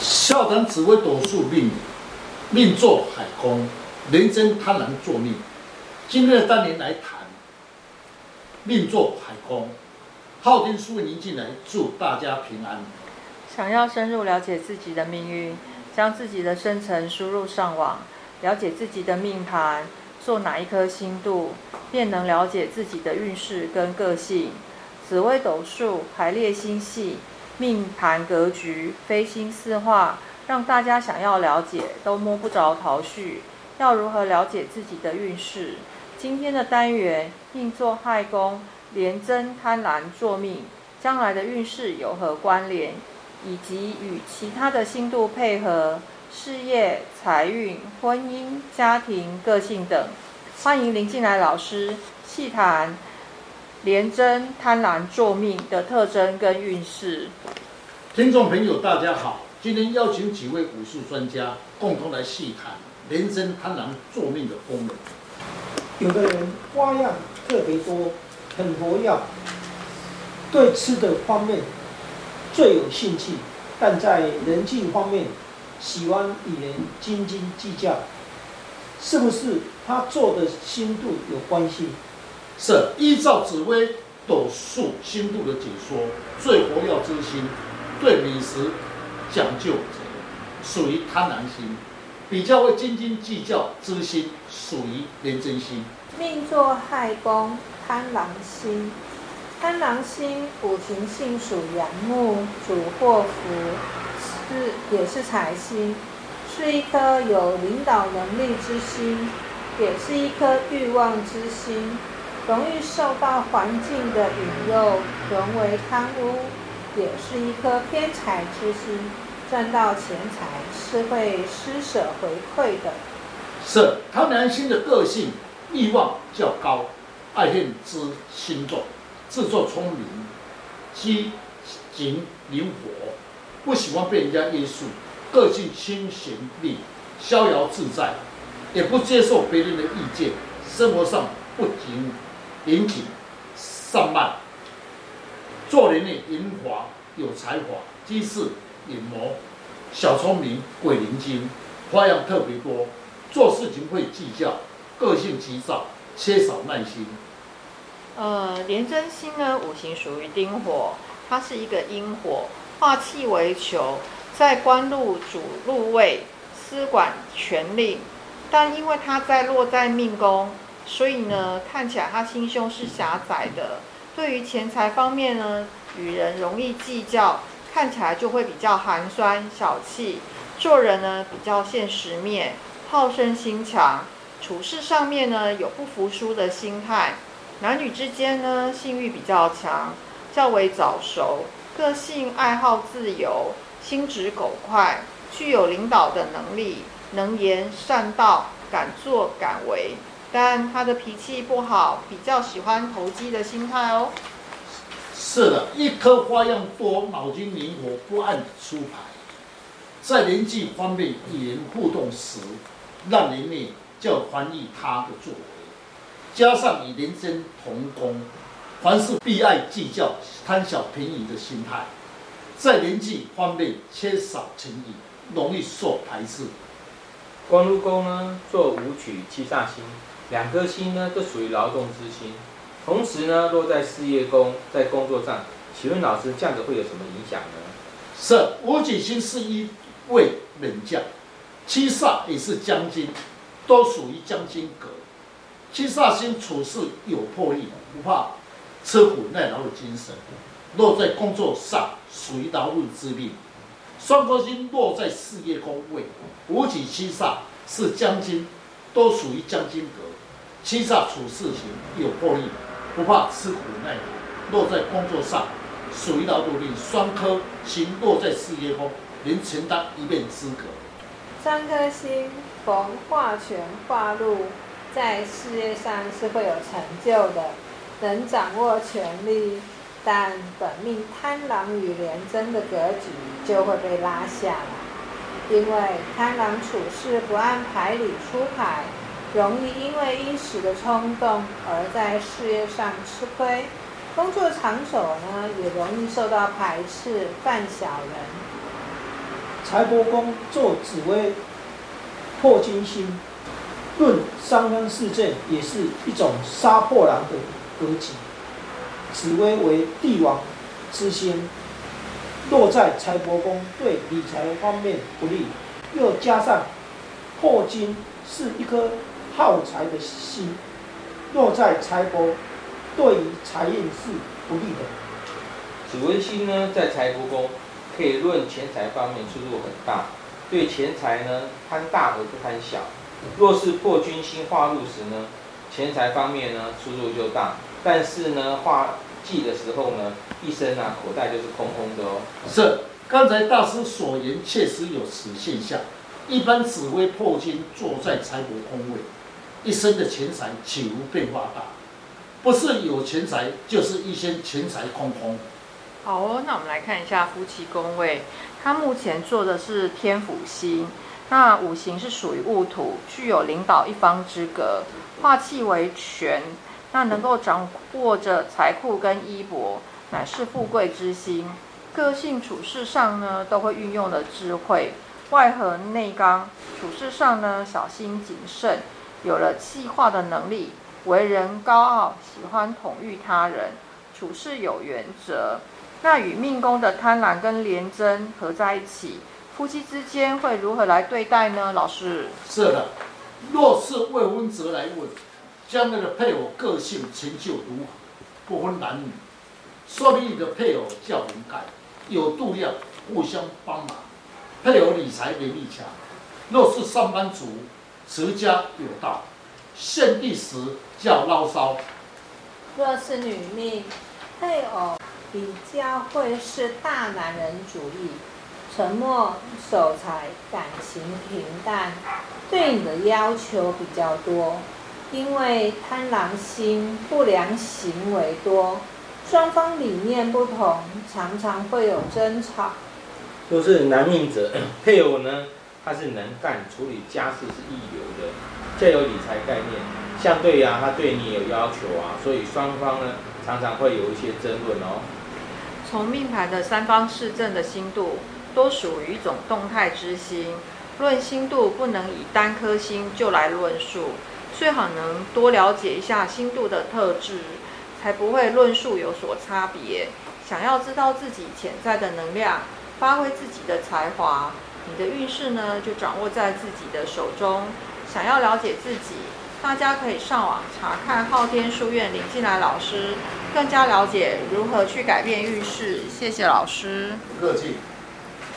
校长紫微斗数命，命坐海空，人生贪婪作命。今天的单元来谈命坐海空。昊天书您进来，祝大家平安。想要深入了解自己的命运，将自己的生辰输入上网，了解自己的命盘，做哪一颗星度，便能了解自己的运势跟个性。紫微斗数排列星系。命盘格局、飞星四化，让大家想要了解都摸不着头绪。要如何了解自己的运势？今天的单元命作亥宫，廉贞贪婪作命，将来的运势有何关联？以及与其他的星度配合，事业、财运、婚姻、家庭、个性等。欢迎林进来老师细谈。廉贞贪婪、作命的特征跟运势，听众朋友大家好，今天邀请几位武术专家共同来细谈廉贞贪婪、作命的功能。有的人花样特别多，很活跃，对吃的方面最有兴趣，但在人际方面喜欢与人斤斤计较，是不是他做的心度有关系？是依照紫微斗数星度的解说，最活跃之星，对美食讲究，属于贪婪星；比较会斤斤计较之星，属于廉贞星。命坐亥宫，贪狼星。贪狼星五行性属阳木，主祸福，是也是财星，是一颗有领导能力之星，也是一颗欲望之星。容易受到环境的引诱，沦为贪污，也是一颗偏财之心，赚到钱财是会施舍回馈的。是贪狼星的个性，欲望较高，爱恨之心重，自作聪明，机警灵活，不喜欢被人家约束，个性清闲利，逍遥自在，也不接受别人的意见，生活上不仅。严谨、散漫，做人呢圆滑、有才华、机智、隐谋、小聪明、鬼灵精，花样特别多，做事情会计较，个性急躁，缺少耐心。呃，廉贞星呢，五行属于丁火，它是一个阴火，化气为球，在官禄主禄位，司管权令，但因为它在落在命宫。所以呢，看起来他心胸是狭窄的。对于钱财方面呢，与人容易计较，看起来就会比较寒酸小气。做人呢，比较现实面，好胜心强。处事上面呢，有不服输的心态。男女之间呢，性欲比较强，较为早熟。个性爱好自由，心直口快，具有领导的能力，能言善道，敢作敢为。但他的脾气不好，比较喜欢投机的心态哦。是的，一颗花样多，脑筋灵活，不按出牌，在人际方面与人互动时，让人呢较欢迎他的作为。加上与人生同工，凡事必爱计较、贪小便宜的心态，在人际方面缺少诚意，容易受排斥。官禄宫呢，做武曲七煞星。两颗星呢，都属于劳动之星，同时呢落在事业宫，在工作上，请问老师这样子会有什么影响呢？是五己星是一位猛将，七煞也是将军，都属于将军格。七煞星处事有魄力，不怕吃苦耐劳的精神，落在工作上属于劳碌之命。双颗星落在事业宫位，五己七煞是将军，都属于将军格。七煞处事情有魄力，不怕吃苦耐劳，落在工作上属于劳碌命。双颗星落在事业宫，能承担一面资格。三颗星逢化权化禄，在事业上是会有成就的，能掌握权力，但本命贪狼与廉贞的格局就会被拉下来，因为贪狼处事不按牌理出牌。容易因为一时的冲动而在事业上吃亏，工作场所呢也容易受到排斥，犯小人。财帛宫做紫微破金星，论三方四正也是一种杀破狼的格局。紫微为帝王之星，落在财帛宫，对理财方面不利。又加上破金是一颗耗财的星，落在财帛，对于财运是不利的。紫微星呢，在财帛宫可以论钱财方面出入很大，对钱财呢贪大而不贪小。若是破军星化禄时呢，钱财方面呢出入就大，但是呢化忌的时候呢，一生啊口袋就是空空的哦。是，刚才大师所言确实有此现象。一般紫微破军坐在财帛宫位，一生的钱财岂无变化大？不是有钱财，就是一生钱财空空。好哦，那我们来看一下夫妻宫位，他目前坐的是天府星。那五行是属于戊土，具有领导一方之格，化气为权，那能够掌握着财库跟衣帛，乃是富贵之星。个性处事上呢，都会运用了智慧，外和内刚，处事上呢小心谨慎，有了气化的能力，为人高傲，喜欢统御他人，处事有原则。那与命宫的贪婪跟廉贞合在一起。夫妻之间会如何来对待呢？老师，是的，若是未婚者来问，将来的配偶个性成就如何？不分男女，说明你的配偶较能干，有度量，互相帮忙，配偶理财能力强。若是上班族，持家有道，献帝时叫牢骚。若是女命，配偶比较会是大男人主义。沉默守财，感情平淡，对你的要求比较多，因为贪狼心不良行为多，双方理念不同，常常会有争吵。若是男命者，配偶呢，他是能干，处理家事是一流的，较有理财概念，相对呀、啊，他对你有要求啊，所以双方呢，常常会有一些争论哦。从命盘的三方四正的星度。都属于一种动态之星，论星度不能以单颗星就来论述，最好能多了解一下星度的特质，才不会论述有所差别。想要知道自己潜在的能量，发挥自己的才华，你的运势呢就掌握在自己的手中。想要了解自己，大家可以上网查看昊天书院林进来老师，更加了解如何去改变运势。谢谢老师。客气。